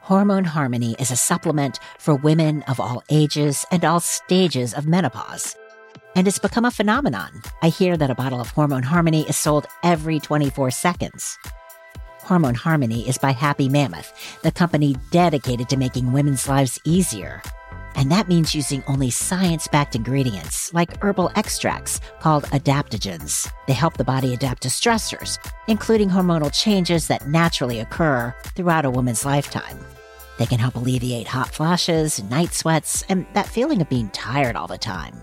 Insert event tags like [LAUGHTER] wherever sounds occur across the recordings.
Hormone Harmony is a supplement for women of all ages and all stages of menopause. And it's become a phenomenon. I hear that a bottle of Hormone Harmony is sold every 24 seconds. Hormone Harmony is by Happy Mammoth, the company dedicated to making women's lives easier. And that means using only science backed ingredients like herbal extracts called adaptogens. They help the body adapt to stressors, including hormonal changes that naturally occur throughout a woman's lifetime. They can help alleviate hot flashes, night sweats, and that feeling of being tired all the time.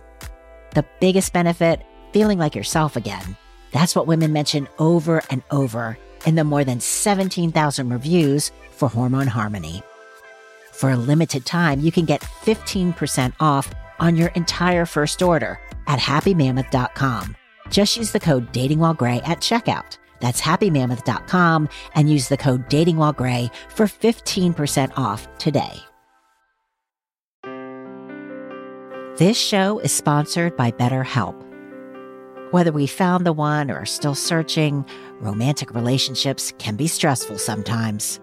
The biggest benefit feeling like yourself again. That's what women mention over and over in the more than 17,000 reviews for Hormone Harmony. For a limited time, you can get 15% off on your entire first order at happymammoth.com. Just use the code datingwhilegray at checkout. That's happymammoth.com and use the code datingwhilegray for 15% off today. This show is sponsored by BetterHelp. Whether we found the one or are still searching, romantic relationships can be stressful sometimes.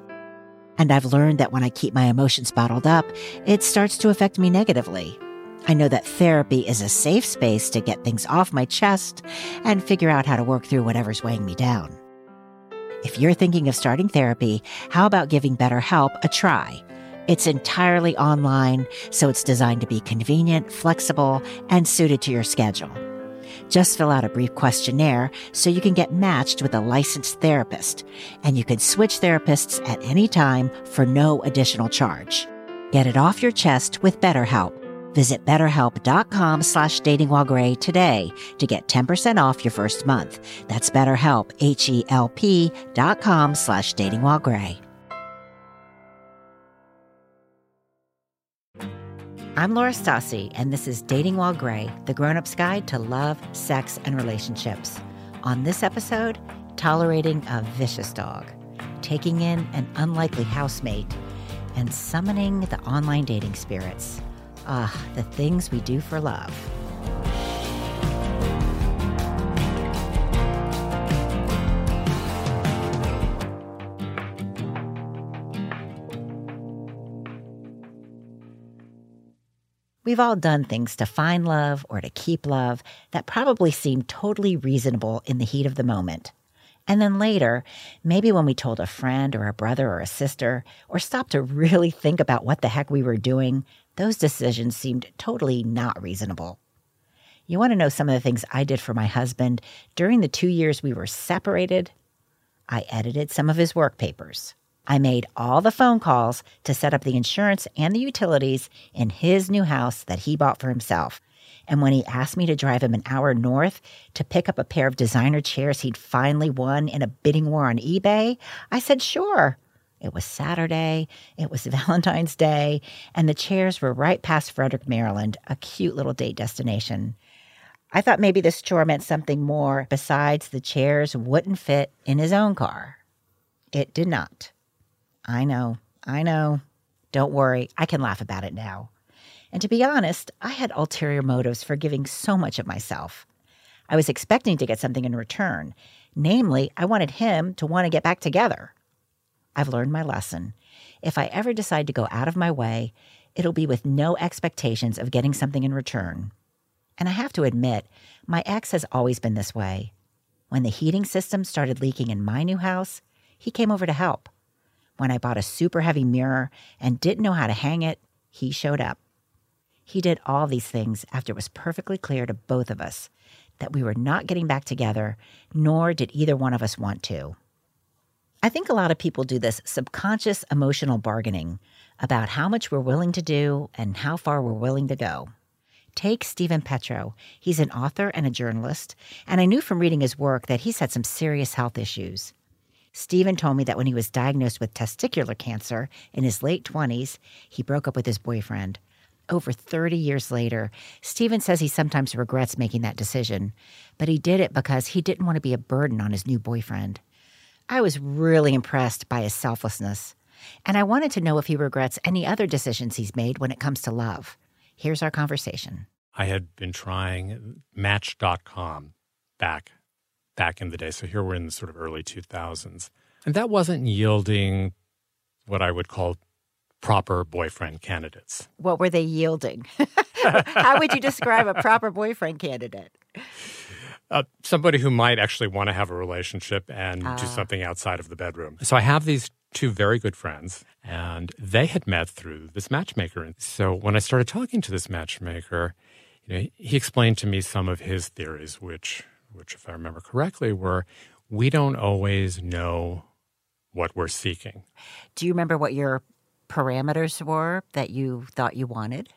And I've learned that when I keep my emotions bottled up, it starts to affect me negatively. I know that therapy is a safe space to get things off my chest and figure out how to work through whatever's weighing me down. If you're thinking of starting therapy, how about giving BetterHelp a try? It's entirely online, so it's designed to be convenient, flexible, and suited to your schedule. Just fill out a brief questionnaire so you can get matched with a licensed therapist, and you can switch therapists at any time for no additional charge. Get it off your chest with BetterHelp. Visit betterhelp.com slash datingwhilegray today to get 10% off your first month. That's betterhelp, H-E-L-P dot com slash datingwhilegray. I'm Laura Stassi, and this is Dating While Gray, the grown-up's guide to love, sex, and relationships. On this episode, tolerating a vicious dog, taking in an unlikely housemate, and summoning the online dating spirits. Ah, the things we do for love. We've all done things to find love or to keep love that probably seemed totally reasonable in the heat of the moment. And then later, maybe when we told a friend or a brother or a sister, or stopped to really think about what the heck we were doing, those decisions seemed totally not reasonable. You want to know some of the things I did for my husband during the two years we were separated? I edited some of his work papers. I made all the phone calls to set up the insurance and the utilities in his new house that he bought for himself. And when he asked me to drive him an hour north to pick up a pair of designer chairs he'd finally won in a bidding war on eBay, I said, sure. It was Saturday, it was [LAUGHS] Valentine's Day, and the chairs were right past Frederick, Maryland, a cute little date destination. I thought maybe this chore meant something more besides the chairs wouldn't fit in his own car. It did not. I know, I know. Don't worry, I can laugh about it now. And to be honest, I had ulterior motives for giving so much of myself. I was expecting to get something in return. Namely, I wanted him to want to get back together. I've learned my lesson. If I ever decide to go out of my way, it'll be with no expectations of getting something in return. And I have to admit, my ex has always been this way. When the heating system started leaking in my new house, he came over to help. When I bought a super heavy mirror and didn't know how to hang it, he showed up. He did all these things after it was perfectly clear to both of us that we were not getting back together, nor did either one of us want to. I think a lot of people do this subconscious emotional bargaining about how much we're willing to do and how far we're willing to go. Take Steven Petrow. He's an author and a journalist, and I knew from reading his work that he's had some serious health issues. Steven told me that when he was diagnosed with testicular cancer in his late 20s, he broke up with his boyfriend. Over 30 years later, Steven says he sometimes regrets making that decision, but he did it because he didn't want to be a burden on his new boyfriend. I was really impressed by his selflessness, and I wanted to know if he regrets any other decisions he's made when it comes to love. Here's our conversation. I had been trying Match.com back back in the day. So here we're in the sort of early 2000s. And that wasn't yielding what I would call proper boyfriend candidates. What were they yielding? [LAUGHS] How would you describe a proper boyfriend candidate? Uh, somebody who might actually want to have a relationship and do Ah. something outside of the bedroom. So I have these two very good friends, and they had met through this matchmaker. And so when I started talking to this matchmaker, you know, he explained to me some of his theories, which, which, if I remember correctly, were we don't always know what we're seeking. Do you remember what your parameters were that you thought you wanted?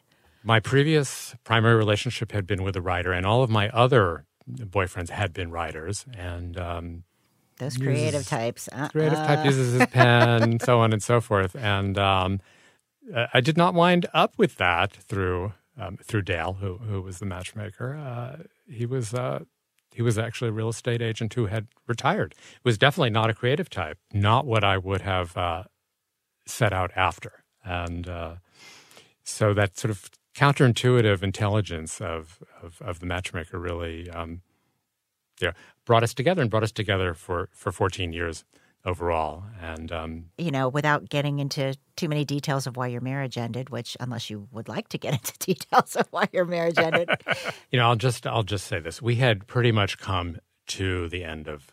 My previous primary relationship had been with a writer, and all of my other boyfriends had been writers. And um, Those creative Uses- types. Uh-uh. creative type uses his pen, [LAUGHS] so on and so forth. And um, I did not wind up with that through um, through Dale, who who was the matchmaker. Uh, he was uh, he was actually a real estate agent who had retired. Was definitely not a creative type. Not what I would have uh, set out after. And uh, so that sort of counterintuitive intelligence of of, of the matchmaker really. Um, yeah, brought us together and brought us together for, for 14 years overall. And um, You know, without getting into too many details of why your marriage ended, which, unless you would like to get [LAUGHS] into details of why your marriage ended, [LAUGHS] you know, I'll just I'll just say this: we had pretty much come to the end of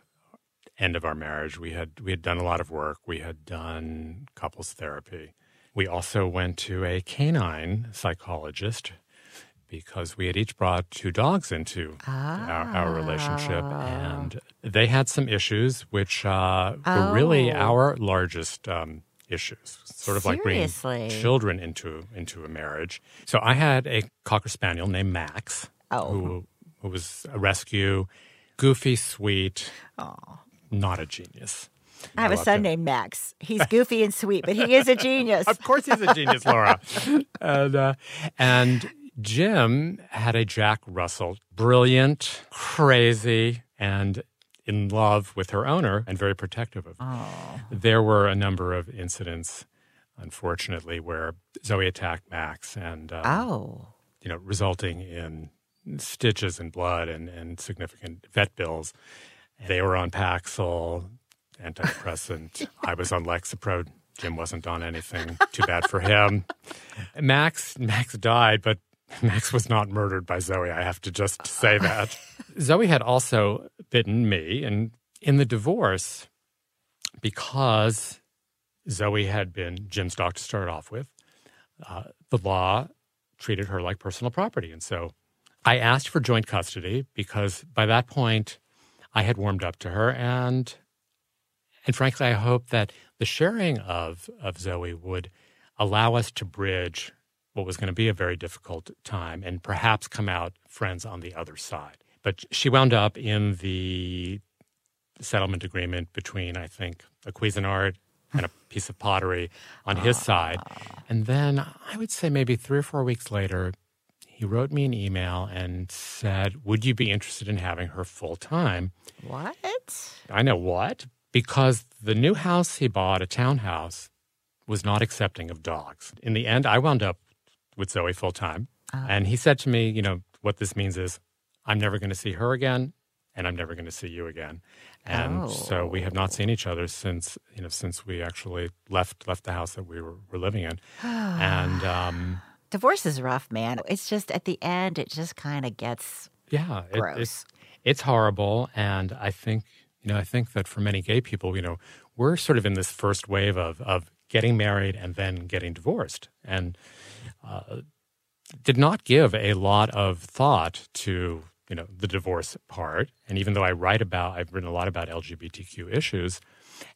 end of our marriage. We had we had done a lot of work. We had done couples therapy. We also went to a canine psychologist because we had each brought two dogs into our, our relationship, and they had some issues which uh, were really Oh. our largest um, issues. Sort of like bringing children into into a marriage. So I had a cocker spaniel named Max, Oh. who who was a rescue, goofy, sweet, not a genius. I have a son him. named Max. He's [LAUGHS] goofy and sweet, but he is a genius. Of course, he's a genius, Laura. [LAUGHS] and, uh, and Jim had a Jack Russell, brilliant, crazy, and in love with her owner and very protective of her. There were a number of incidents, unfortunately, where Zoe attacked Max and, um, Oh. you know, resulting in stitches and blood and, and significant vet bills. They were on Paxil, antidepressant. [LAUGHS] I was on Lexapro. Jim wasn't on anything. Too bad for him. Max Max died, but [LAUGHS] Max was not murdered by Zoe. I have to just say that. [LAUGHS] Zoe had also bitten me, and in the divorce, because Zoe had been Jim's dog to start off with, uh, the law treated her like personal property. And so I asked for joint custody because by that point I had warmed up to her and and frankly I hoped that the sharing of of Zoe would allow us to bridge what was going to be a very difficult time and perhaps come out friends on the other side. But she wound up in the settlement agreement between, I think, a Cuisinart and a piece of pottery on his ah. side. And then I would say maybe three or four weeks later, he wrote me an email and said, Would you be interested in having her full time? What? I know what. Because the new house he bought, a townhouse, was not accepting of dogs. In the end, I wound up with Zoe full time. And he said to me, You know, what this means is I'm never going to see her again and I'm never going to see you again. And so we have not seen each other since, you know, since we actually left left the house that we were, were living in. [SIGHS] and um, Divorce is rough, man. It's just at the end, it just kind of gets yeah, it, gross. it's it's horrible. And I think, you know, I think that for many gay people, you know, we're sort of in this first wave of of getting married and then getting divorced, and uh, did not give a lot of thought to you know the divorce part. And even though I write about, I've written a lot about LGBTQ issues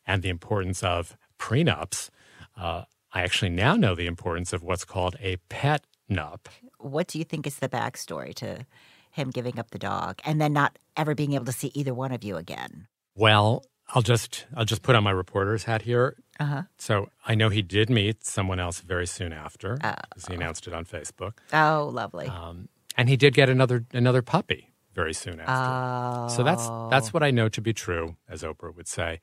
and the importance of prenups. Uh, I actually now know the importance of what's called a pet nup. what do you think is the backstory to him giving up the dog and then not ever being able to see either one of you again? Well, I'll just I'll just put on my reporter's hat here. Uh-huh. So I know he did meet someone else very soon after, because he announced it on Facebook, Oh, lovely. um, and he did get another another puppy very soon after. oh. So that's that's what I know to be true, as Oprah would say,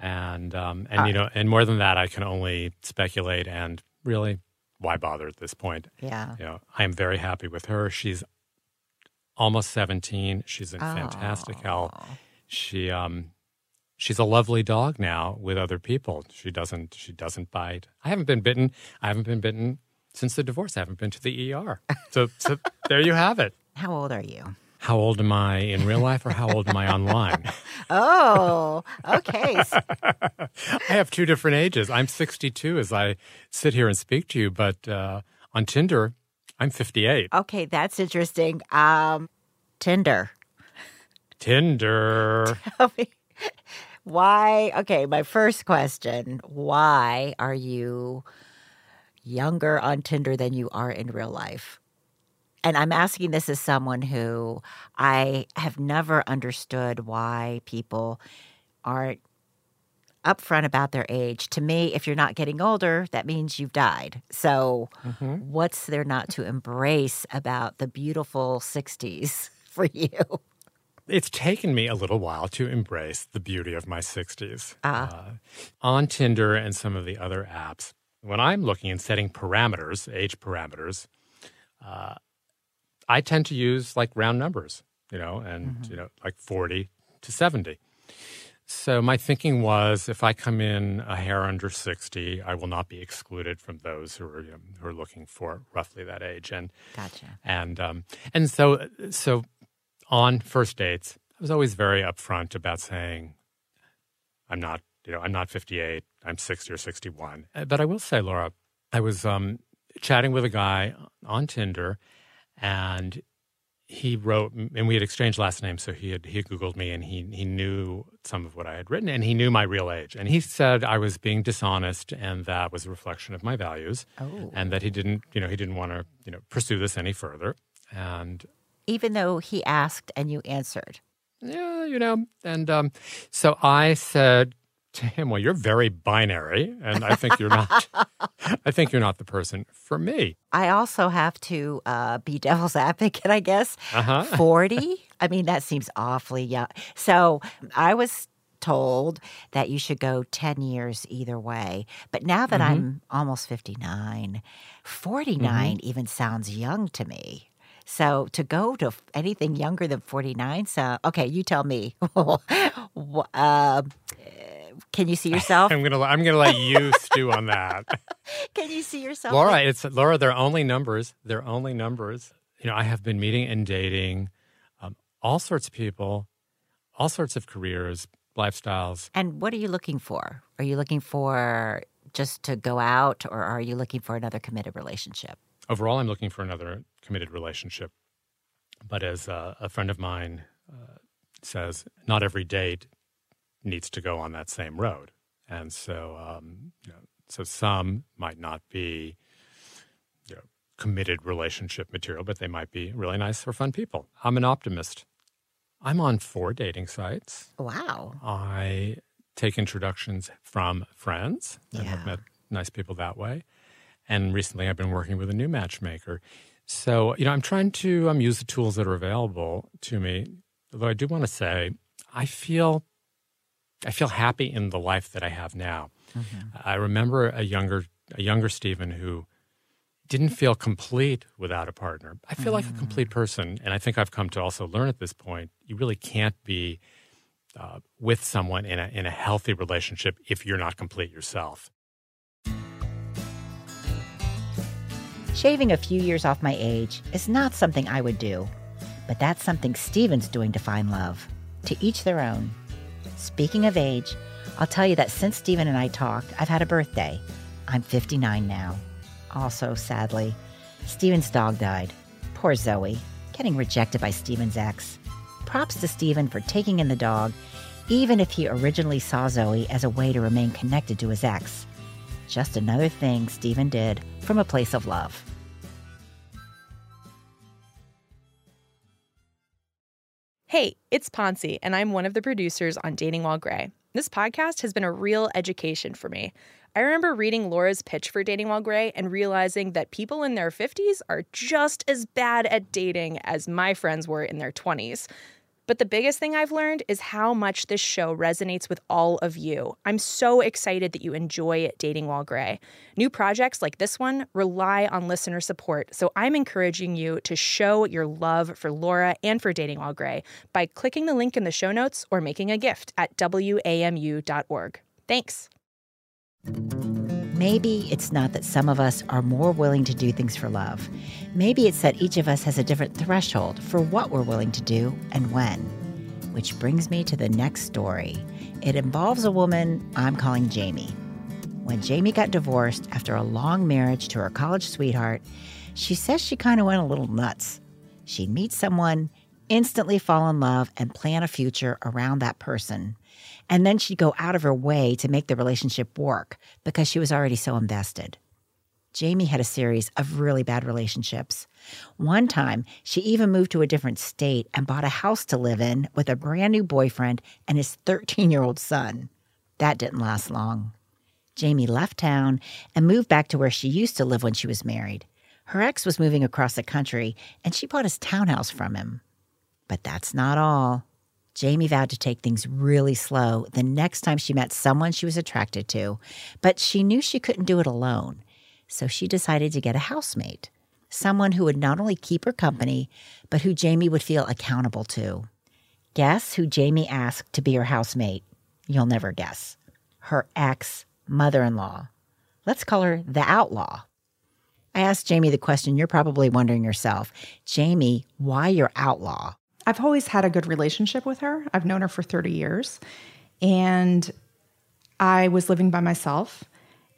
and um, and you know, and more than that, I can only speculate. And really, why bother at this point? Yeah. You know, I am very happy with her. She's almost seventeen. She's in fantastic health. She um she's a lovely dog now with other people. She doesn't she doesn't bite. I haven't been bitten. I haven't been bitten since the divorce. I haven't been to the ER. So, so [LAUGHS] there you have it. How old are you? How old am I in real life or how old am I online? [LAUGHS] Oh, okay. [LAUGHS] I have two different ages. I'm 62 as I sit here and speak to you, but uh, on Tinder, I'm 58. okay, that's interesting. Um, Tinder. Tinder. Tell me why. Okay, my first question: Why are you younger on Tinder than you are in real life? And I'm asking this as someone who I have never understood why people aren't upfront about their age. To me, if you're not getting older, that means you've died. So, mm-hmm. what's there not to embrace about the beautiful 60s [LAUGHS] for you? It's taken me a little while to embrace the beauty of my 60s. Ah. Uh, on Tinder and some of the other apps, when I'm looking and setting parameters, age parameters, uh, I tend to use like round numbers, you know, and, you know, like 40 to 70. So my thinking was if I come in a hair under 60, I will not be excluded from those who are, you know, who are looking for roughly that age. And Gotcha. and um, and so so on first dates, I was always very upfront about saying, I'm not, you know, I'm not 58, I'm 60 or 61. Uh, But I will say, Laura, I was um, chatting with a guy on Tinder, and he wrote, and we had exchanged last names, so he had he had Googled me, and he he knew some of what I had written, and he knew my real age, and he said I was being dishonest, and that was a reflection of my values, Oh. and that he didn't, you know, he didn't want to, you know, pursue this any further, and Even though he asked and you answered. yeah, you know, and um, so I said to him, "Well, you're very binary, and I think you're not. [LAUGHS] I think you're not the person for me." I also have to uh, be devil's [LAUGHS] advocate, I guess. Uh huh. 40? I mean, that seems awfully young. So I was told that you should go 10 years either way. But now that I'm almost 59, 49 even sounds young to me. So to go to anything younger than 49, so okay, you tell me. [LAUGHS] Uh, can you see [LAUGHS] yourself? I'm gonna I'm gonna let you stew on that, [LAUGHS] Can you see yourself? Laura. It's Laura. They're only numbers. They're only numbers. You know, I have been meeting and dating um, all sorts of people, all sorts of careers, lifestyles. And what are you looking for? Are you looking for just to go out or are you looking for another committed relationship? Overall, I'm looking for another committed relationship. But as uh, a friend of mine uh, says, not every date needs to go on that same road, and so um, you know, so some might not be you know, committed relationship material, but they might be really nice or fun people. I'm an optimist. I'm on four dating sites. Wow. I take introductions from friends and have met nice people that way. And recently I've been working with a new matchmaker. So, you know, I'm trying to um, use the tools that are available to me. Although I do want to say, I feel, I feel happy in the life that I have now. I remember a younger, a younger Steven who didn't feel complete without a partner. I feel like a complete person, and I think I've come to also learn at this point. You really can't be uh, with someone in a in a healthy relationship if you're not complete yourself. Shaving a few years off my age is not something I would do, but that's something Steven's doing to find love. To each their own. Speaking of age, I'll tell you that since Steven and I talked, I've had a birthday. I'm 59 now. Also, sadly, Steven's dog died. Poor Zoe, getting rejected by Steven's ex. Props to Steven for taking in the dog, even if he originally saw Zoe as a way to remain connected to his ex. Just another thing Steven did from a place of love. Hey, it's Poncie, and I'm one of the producers on Dating While Gray. This podcast has been a real education for me. I remember reading Laura's pitch for Dating While Gray and realizing that people in their 50s are just as bad at dating as my friends were in their 20s. But the biggest thing I've learned is how much this show resonates with all of you. I'm so excited that you enjoy Dating While Gray. New projects like this one rely on listener support, so I'm encouraging you to show your love for Laura and for Dating While Gray by clicking the link in the show notes or making a gift at WAMU.org. Thanks. Maybe it's not that some of us are more willing to do things for love. Maybe it's that each of us has a different threshold for what we're willing to do and when. Which brings me to the next story. It involves a woman I'm calling Jamie. When Jamie got divorced after a long marriage to her college sweetheart, she says she kind of went a little nuts. She'd meet someone, instantly fall in love, and plan a future around that person. And then she'd go out of her way to make the relationship work because she was already so invested. Jamie had a series of really bad relationships. One time, she even moved to a different state and bought a house to live in with a brand new boyfriend and his 13 year old son. That didn't last long. Jamie left town and moved back to where she used to live when she was married. Her ex was moving across the country and she bought his townhouse from him. But that's not all. Jamie vowed to take things really slow the next time she met someone she was attracted to, but she knew she couldn't do it alone. So she decided to get a housemate, someone who would not only keep her company, but who Jamie would feel accountable to. Guess who Jamie asked to be her housemate? You'll never guess. Her ex mother in law. Let's call her the outlaw. I asked Jamie the question you're probably wondering yourself Jamie, why your outlaw? I've always had a good relationship with her. I've known her for 30 years. And I was living by myself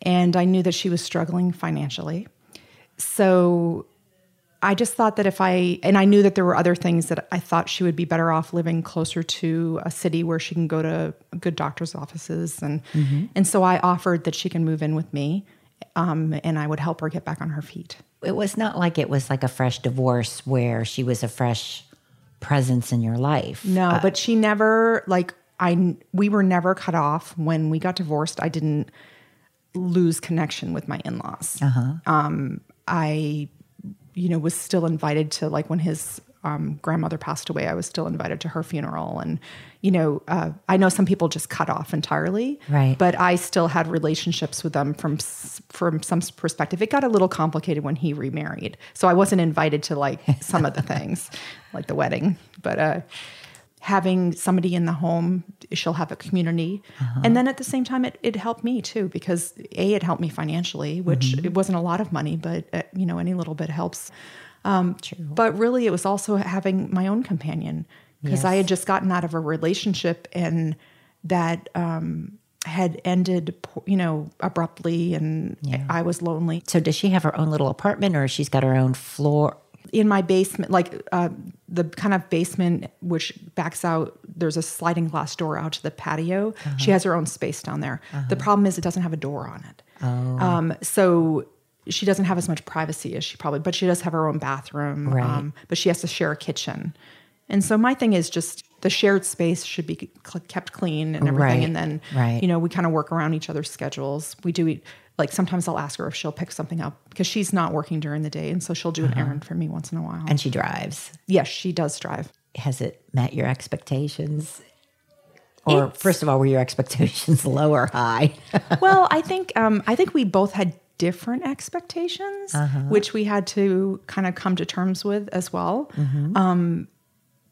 and I knew that she was struggling financially. So I just thought that if I, and I knew that there were other things that I thought she would be better off living closer to a city where she can go to good doctor's offices. And, mm-hmm. and so I offered that she can move in with me um, and I would help her get back on her feet. It was not like it was like a fresh divorce where she was a fresh presence in your life. No, uh, but she never, like, I, we were never cut off. When we got divorced, I didn't lose connection with my in-laws. Uh-huh. Um, I, you know, was still invited to like when his um, grandmother passed away. I was still invited to her funeral, and you know, uh, I know some people just cut off entirely, right? But I still had relationships with them from from some perspective. It got a little complicated when he remarried, so I wasn't invited to like some of the things, [LAUGHS] like the wedding, but. Uh, having somebody in the home, she'll have a community. Uh-huh. And then at the same time, it, it helped me too, because A, it helped me financially, which mm-hmm. it wasn't a lot of money, but uh, you know, any little bit helps. Um, but really, it was also having my own companion because yes. I had just gotten out of a relationship and that um, had ended, you know, abruptly, and yeah. I was lonely. So, does she have her own little apartment, or she's got her own floor? in my basement, like uh, the kind of basement which backs out, there's a sliding glass door out to the patio. Uh-huh. She has her own space down there. Uh-huh. The problem is it doesn't have a door on it. Oh. Um, so she doesn't have as much privacy as she probably, but she does have her own bathroom. Right. Um, but she has to share a kitchen. And so my thing is just the shared space should be kept clean and everything. Right. And then, right. you know, we kind of work around each other's schedules. We do like sometimes I'll ask her if she'll pick something up because she's not working during the day. And so she'll do uh-huh. an errand for me once in a while. And she drives. Yes, she does drive. Has it met your expectations? Or it's, first of all, were your [LAUGHS] expectations low or high? well, I think um, I think we both had different expectations, uh-huh. which we had to kind of come to terms with as well. Mm-hmm. Um,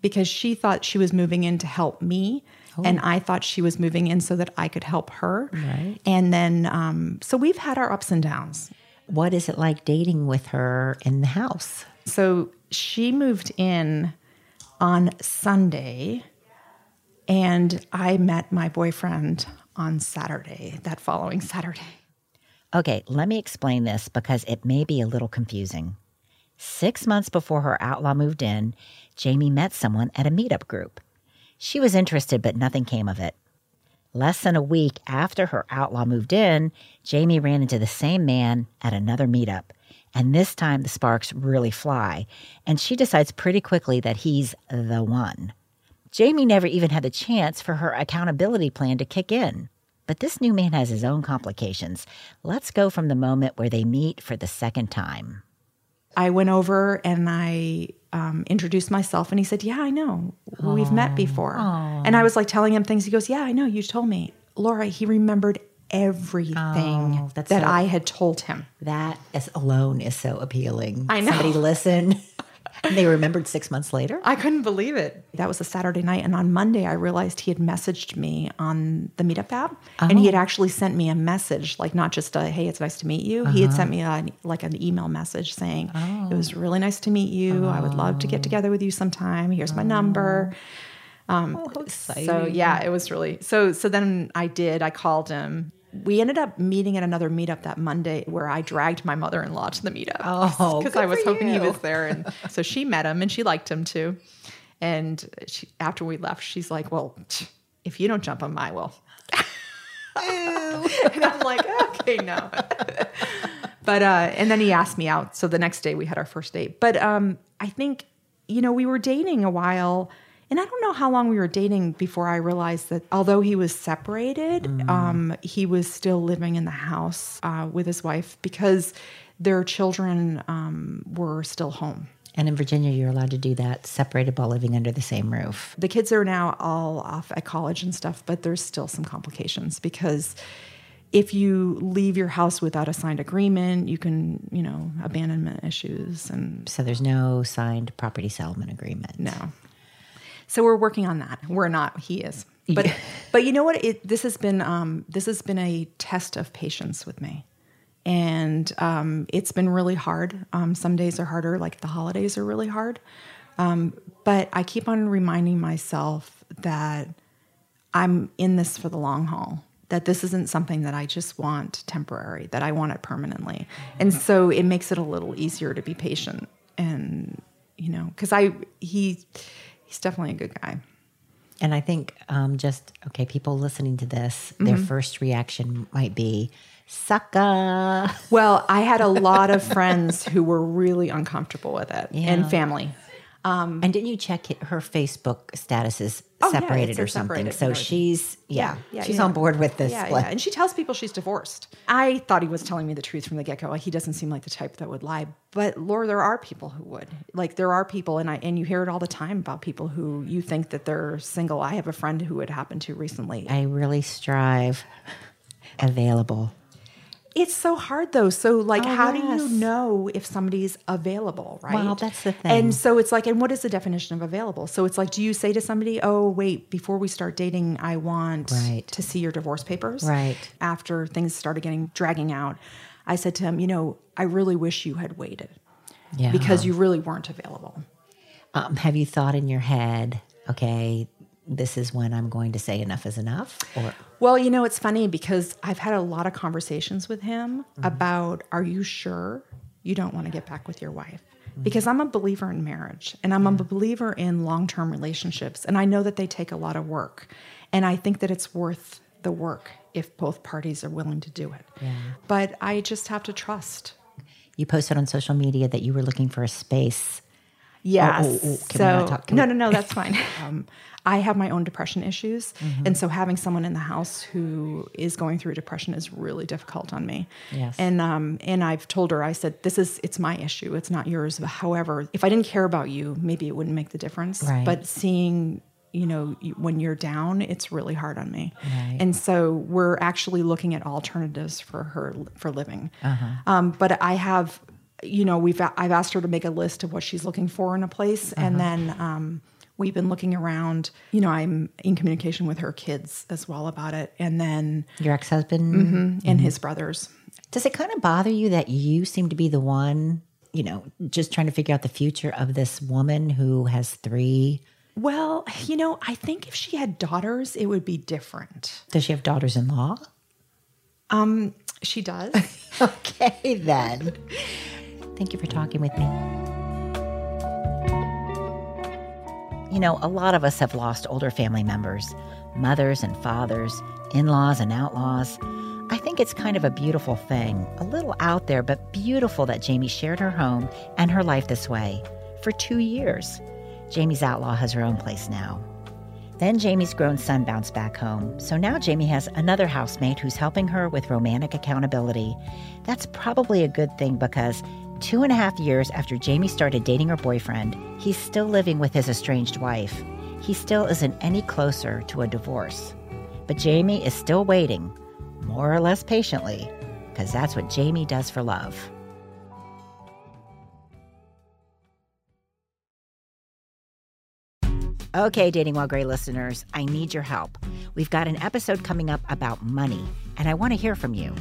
because she thought she was moving in to help me, Oh. And I thought she was moving in so that I could help her. Right. And then, um, so we've had our ups and downs. What is it like dating with her in the house? So she moved in on Sunday, and I met my boyfriend on Saturday, that following Saturday. Okay, let me explain this because it may be a little confusing. Six months before her outlaw moved in, Jamie met someone at a meetup group. She was interested, but nothing came of it. Less than a week after her outlaw moved in, Jamie ran into the same man at another meetup. And this time the sparks really fly, and she decides pretty quickly that he's the one. Jamie never even had the chance for her accountability plan to kick in. But this new man has his own complications. Let's go from the moment where they meet for the second time. I went over and I um, introduced myself and he said, Yeah, I know. We've met before. And I was like telling him things. He goes, Yeah, I know. You told me. Laura, he remembered everything Oh, that so- I had told him. That is alone is so appealing. I know. Somebody listen. [LAUGHS] and they remembered six months later. I couldn't believe it. That was a Saturday night. And on Monday, I realized he had messaged me on the Meetup app. And he had oh. actually sent me a message, like not just a, hey, it's nice to meet you. He had uh-huh. sent me a, like an email message saying, it was oh. really nice to meet you. I would love to get oh. together with you sometime. Here's my number. oh. Um, so yeah, it was really so. So then I did. I called him. We ended up meeting at another meetup that Monday, where I dragged my mother-in-law to the meetup. Oh, [LAUGHS] because I was hoping he was there, and so she met him and she liked him too. And she, after we left, she's like, "Well, [TSK] if you don't jump on my will." [LAUGHS] [LAUGHS] and I'm like, "Okay, no." but uh, and then he asked me out. So the next day we had our first date. But um, I think you know we were dating a while, and I don't know how long we were dating before I realized that although he was separated, um, he was still living in the house uh, with his wife because their children um, were still home. And in Virginia, you're allowed to do that, separated while living under the same roof. The kids are now all off at college and stuff, but there's still some complications because if you leave your house without a signed agreement, you can, you know, abandonment issues and So there's no signed property settlement agreement. no. So we're working on that. We're not. He is. But [LAUGHS] but you know what? It this has been um, this has been a test of patience with me, and um, it's been really hard. Um, some days are harder, like the holidays are really hard. Um, but I keep on reminding myself that I'm in this for the long haul. That this isn't something that I just want temporary. That I want it permanently, and so it makes it a little easier to be patient. And you know, because I he he's definitely a good guy. And I think um, just, okay, people listening to this, their Mm-hmm. first reaction might be, sucker. Well, I had a lot of [LAUGHS] friends who were really uncomfortable with it, Yeah. and family. Um, and didn't you check her Facebook statuses Oh, yeah, separated says or something? separated So and she's, yeah, Yeah, she's yeah. on board with this. Yeah, split. yeah, and she tells people she's divorced. I thought he was telling me the truth from the get go. He doesn't seem like the type that would lie, but Laura, there are people who would. Like there are people, and I and you hear it all the time about people who you think that they're single. I have a friend who it happened to recently. I really strive. Available. It's so hard though. So like Oh, how do you know if somebody's available, right? Well, that's the thing. And so it's like and what is the definition of available? So it's like do you say to somebody, "Oh, wait, before we start dating, I want Right. to see your divorce papers?" Right. After things started getting dragging out, I said to him, "You know, I really wish you had waited Yeah. because you really weren't available." Um, have you thought in your head, okay, this is when I'm going to say enough is enough? Or Well, you know, it's funny because I've had a lot of conversations with him Mm-hmm. about are you sure you don't want to get back with your wife? Mm-hmm. Because I'm a believer in marriage and I'm a believer in long term relationships. And I know that they take a lot of work. And I think that it's worth the work if both parties are willing to do it. But I just have to trust. you posted on social media that you were looking for a space. Yes. oh, oh, we so talk- no, we- no, no, that's [LAUGHS] fine. Um, I have my own depression issues, Mm-hmm. and so having someone in the house who is going through depression is really difficult on me. Yes. And um, and I've told her, I said, this is it's my issue, it's not yours. However, if I didn't care about you, maybe it wouldn't make the difference. Right. But seeing you know when you're down it's really hard on me Right. and so we're actually looking at alternatives for her for living Uh-huh. um, but i have you know we've i've asked her to make a list of what she's looking for in a place Uh-huh. and then um, we've been looking around you know i'm in communication with her kids as well about it and then Your ex husband? Mm-hmm. and his brothers Does it kind of bother you that you seem to be the one, you know, just trying to figure out the future of this woman who has three? well you know i think if she had daughters it would be different Does she have daughters in law? um she does [LAUGHS] Okay, then. [LAUGHS] Thank you for talking with me. You know, a lot of us have lost older family members, mothers and fathers, in laws and outlaws. I think it's kind of a beautiful thing, a little out there, but beautiful that Jamie shared her home and her life this way for two years. Jamie's outlaw has her own place now. Then Jamie's grown son bounced back home, so now Jamie has another housemate who's helping her with romantic accountability. That's probably a good thing because Two and a half years after Jamie started dating her boyfriend, he's still living with his estranged wife. He still isn't any closer to a divorce. But Jamie is still waiting, more or less patiently, because that's what Jamie does for love. Okay, Dating While Gray listeners, I need your help. We've got an episode coming up about money, and I want to hear from you.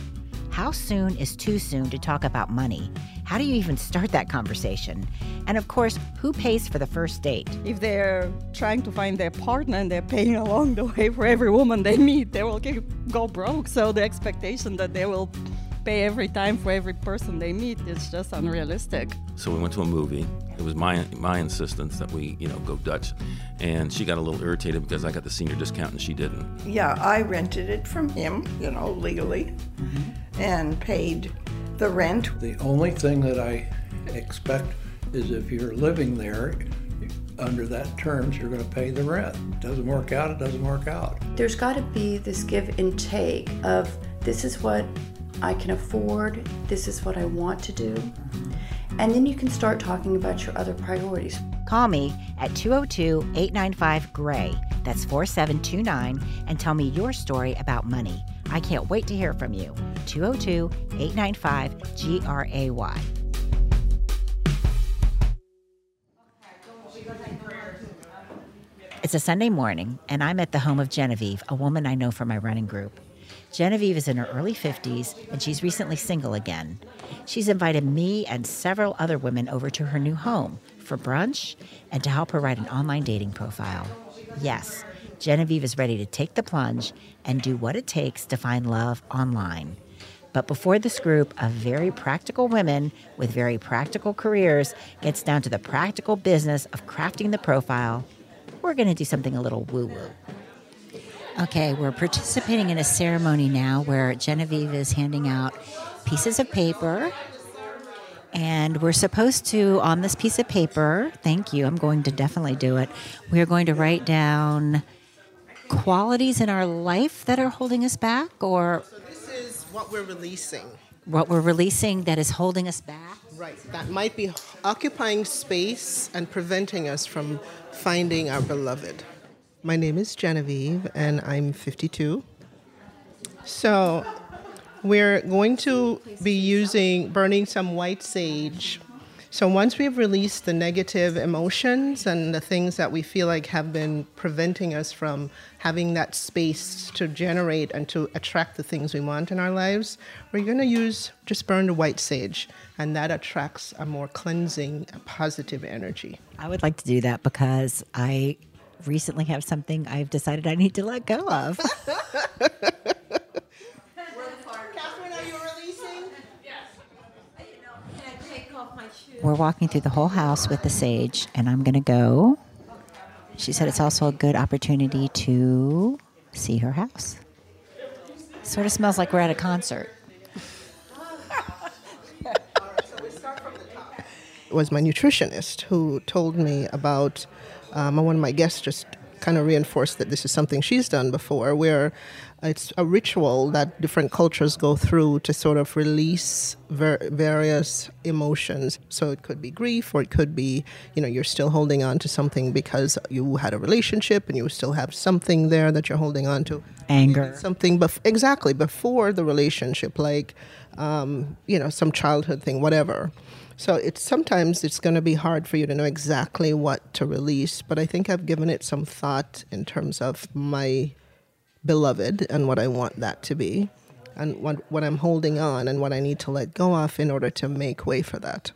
How soon is too soon to talk about money? How do you even start that conversation? And of course, who pays for the first date? If they're trying to find their partner and they're paying [LAUGHS] along the way for every woman they meet, they will get, go broke. So the expectation that they will pay every time for every person they meet is just unrealistic. So we went to a movie. It was my my insistence that we, you know, go Dutch, and she got a little irritated because I got the senior discount and she didn't. Yeah, I rented it from him, you know, legally, mm-hmm. and paid the rent. The only thing that I expect is if you're living there, under that terms, you're going to pay the rent. It Doesn't work out, it doesn't work out. There's got to be this give and take of this is what I can afford, this is what I want to do. And then you can start talking about your other priorities. Call me at 202 895 GRAY, that's 4729, and tell me your story about money. I can't wait to hear from you. 202 895 GRAY. It's a Sunday morning, and I'm at the home of Jenevieve, a woman I know from my running group. Jenevieve is in her early 50s and she's recently single again. She's invited me and several other women over to her new home for brunch and to help her write an online dating profile. Yes, Jenevieve is ready to take the plunge and do what it takes to find love online. But before this group of very practical women with very practical careers gets down to the practical business of crafting the profile, we're going to do something a little woo woo. Okay, we're participating in a ceremony now where Jenevieve is handing out pieces of paper. And we're supposed to, on this piece of paper, thank you, I'm going to definitely do it. We're going to write down qualities in our life that are holding us back, or. So, this is what we're releasing. What we're releasing that is holding us back? Right, that might be occupying space and preventing us from finding our beloved. My name is Jenevieve, and I'm 52. So, we're going to be using burning some white sage. So, once we've released the negative emotions and the things that we feel like have been preventing us from having that space to generate and to attract the things we want in our lives, we're going to use just burn the white sage, and that attracts a more cleansing, positive energy. I would like to do that because I recently have something I've decided I need to let go of. [LAUGHS] We're walking through the whole house with the sage, and I'm going to go. She said it's also a good opportunity to see her house. Sort of smells like we're at a concert. it was my nutritionist who told me about um, one of my guests just kind of reinforced that this is something she's done before, where it's a ritual that different cultures go through to sort of release ver- various emotions. So it could be grief, or it could be, you know, you're still holding on to something because you had a relationship and you still have something there that you're holding on to. Anger. Something, bef- exactly, before the relationship, like, um, you know, some childhood thing, whatever. So it's sometimes it's going to be hard for you to know exactly what to release, but I think I've given it some thought in terms of my beloved and what I want that to be, and what what I'm holding on and what I need to let go of in order to make way for that.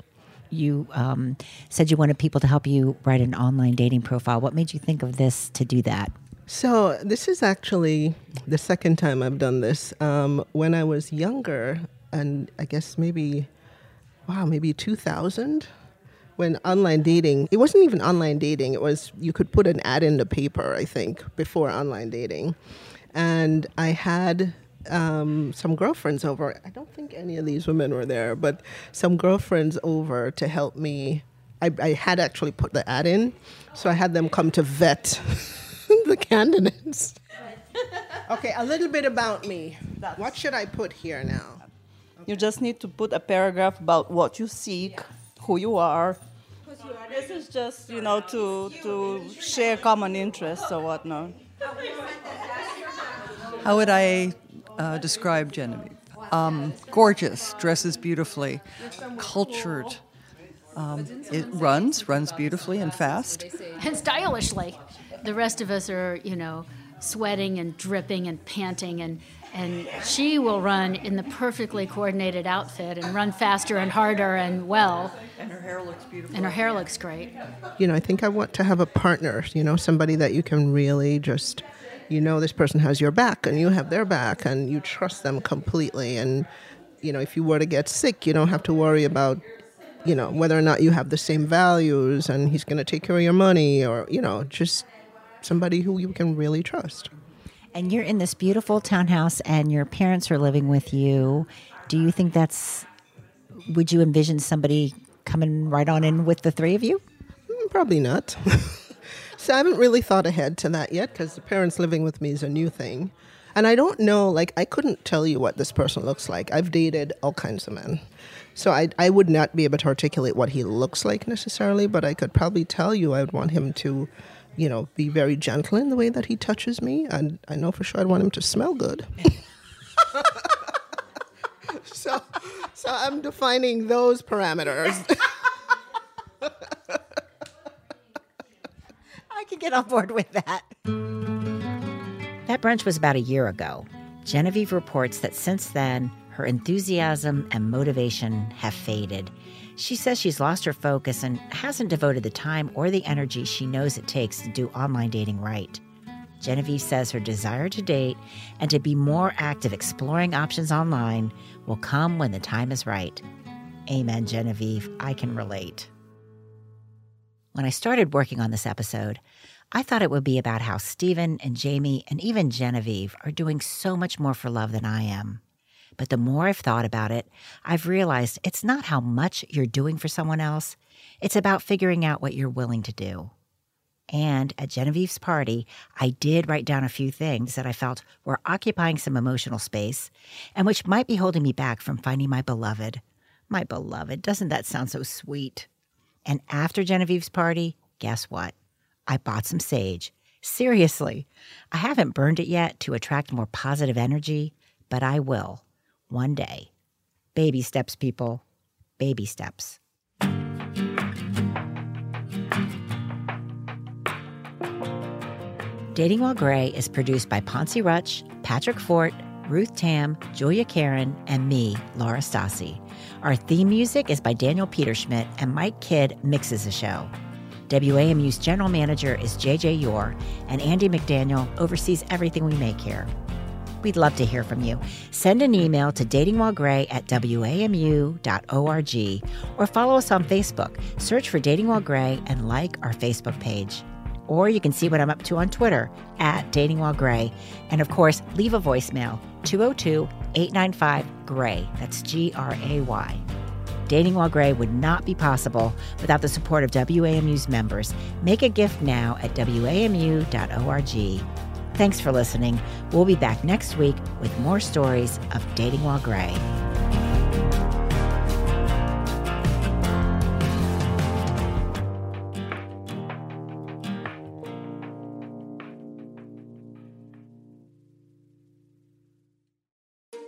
You um, said you wanted people to help you write an online dating profile. What made you think of this to do that? So this is actually the second time I've done this. Um, when I was younger, and I guess maybe wow, maybe 2000 when online dating, it wasn't even online dating, it was you could put an ad in the paper, I think, before online dating. And I had um, some girlfriends over. I don't think any of these women were there, but some girlfriends over to help me. I, I had actually put the ad in, so I had them come to vet [LAUGHS] the candidates. [LAUGHS] okay, a little bit about me. What should I put here now? You just need to put a paragraph about what you seek, who you are. This is just, you know, to, to share common interests or whatnot. How would I uh, describe Jenevieve? Um, gorgeous, dresses beautifully, cultured. Um, it runs, runs beautifully and fast. And stylishly. The rest of us are, you know, sweating and dripping and panting and and she will run in the perfectly coordinated outfit and run faster and harder and well. And her hair looks beautiful. And her hair looks great. You know, I think I want to have a partner, you know, somebody that you can really just, you know, this person has your back and you have their back and you trust them completely. And, you know, if you were to get sick, you don't have to worry about, you know, whether or not you have the same values and he's going to take care of your money or, you know, just somebody who you can really trust. And you're in this beautiful townhouse and your parents are living with you. Do you think that's, would you envision somebody coming right on in with the three of you? Mm, Probably not. [LAUGHS] so I haven't really thought ahead to that yet because the parents living with me is a new thing. And I don't know, like, I couldn't tell you what this person looks like. I've dated all kinds of men. So I, I would not be able to articulate what he looks like necessarily, but I could probably tell you I would want him to, you know, be very gentle in the way that he touches me. And I know for sure I'd want him to smell good. [LAUGHS] so, so I'm defining those parameters. [LAUGHS] I can get on board with that. That brunch was about a year ago. Jenevieve reports that since then, her enthusiasm and motivation have faded. She says she's lost her focus and hasn't devoted the time or the energy she knows it takes to do online dating right. Jenevieve says her desire to date and to be more active exploring options online will come when the time is right. Amen, Jenevieve. I can relate. When I started working on this episode, I thought it would be about how Steven and Jamie and even Jenevieve are doing so much more for love than I am. But the more I've thought about it, I've realized it's not how much you're doing for someone else, it's about figuring out what you're willing to do. And at Jenevieve's party, I did write down a few things that I felt were occupying some emotional space and which might be holding me back from finding my beloved. My beloved, doesn't that sound so sweet? And after Jenevieve's party, guess what? I bought some sage. Seriously, I haven't burned it yet to attract more positive energy, but I will one day. Baby steps, people. Baby steps. Dating While Gray is produced by Poncie Rutsch, Patrick Fort, Ruth Tam, Julia Karen, and me, Laura Stassi. Our theme music is by Daniel Peterschmidt, and Mike Kidd mixes the show. WAMU's general manager is JJ Yore, and Andy McDaniel oversees everything we make here. We'd love to hear from you. Send an email to datingwhilegray at wamu.org or follow us on Facebook. Search for Dating While Gray and like our Facebook page. Or you can see what I'm up to on Twitter at Dating While Gray. And of course, leave a voicemail 202 895 Gray. That's G R A Y. Dating While Gray would not be possible without the support of WAMU's members. Make a gift now at WAMU.org. Thanks for listening. We'll be back next week with more stories of Dating While Gray.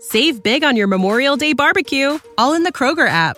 Save big on your Memorial Day barbecue, all in the Kroger app.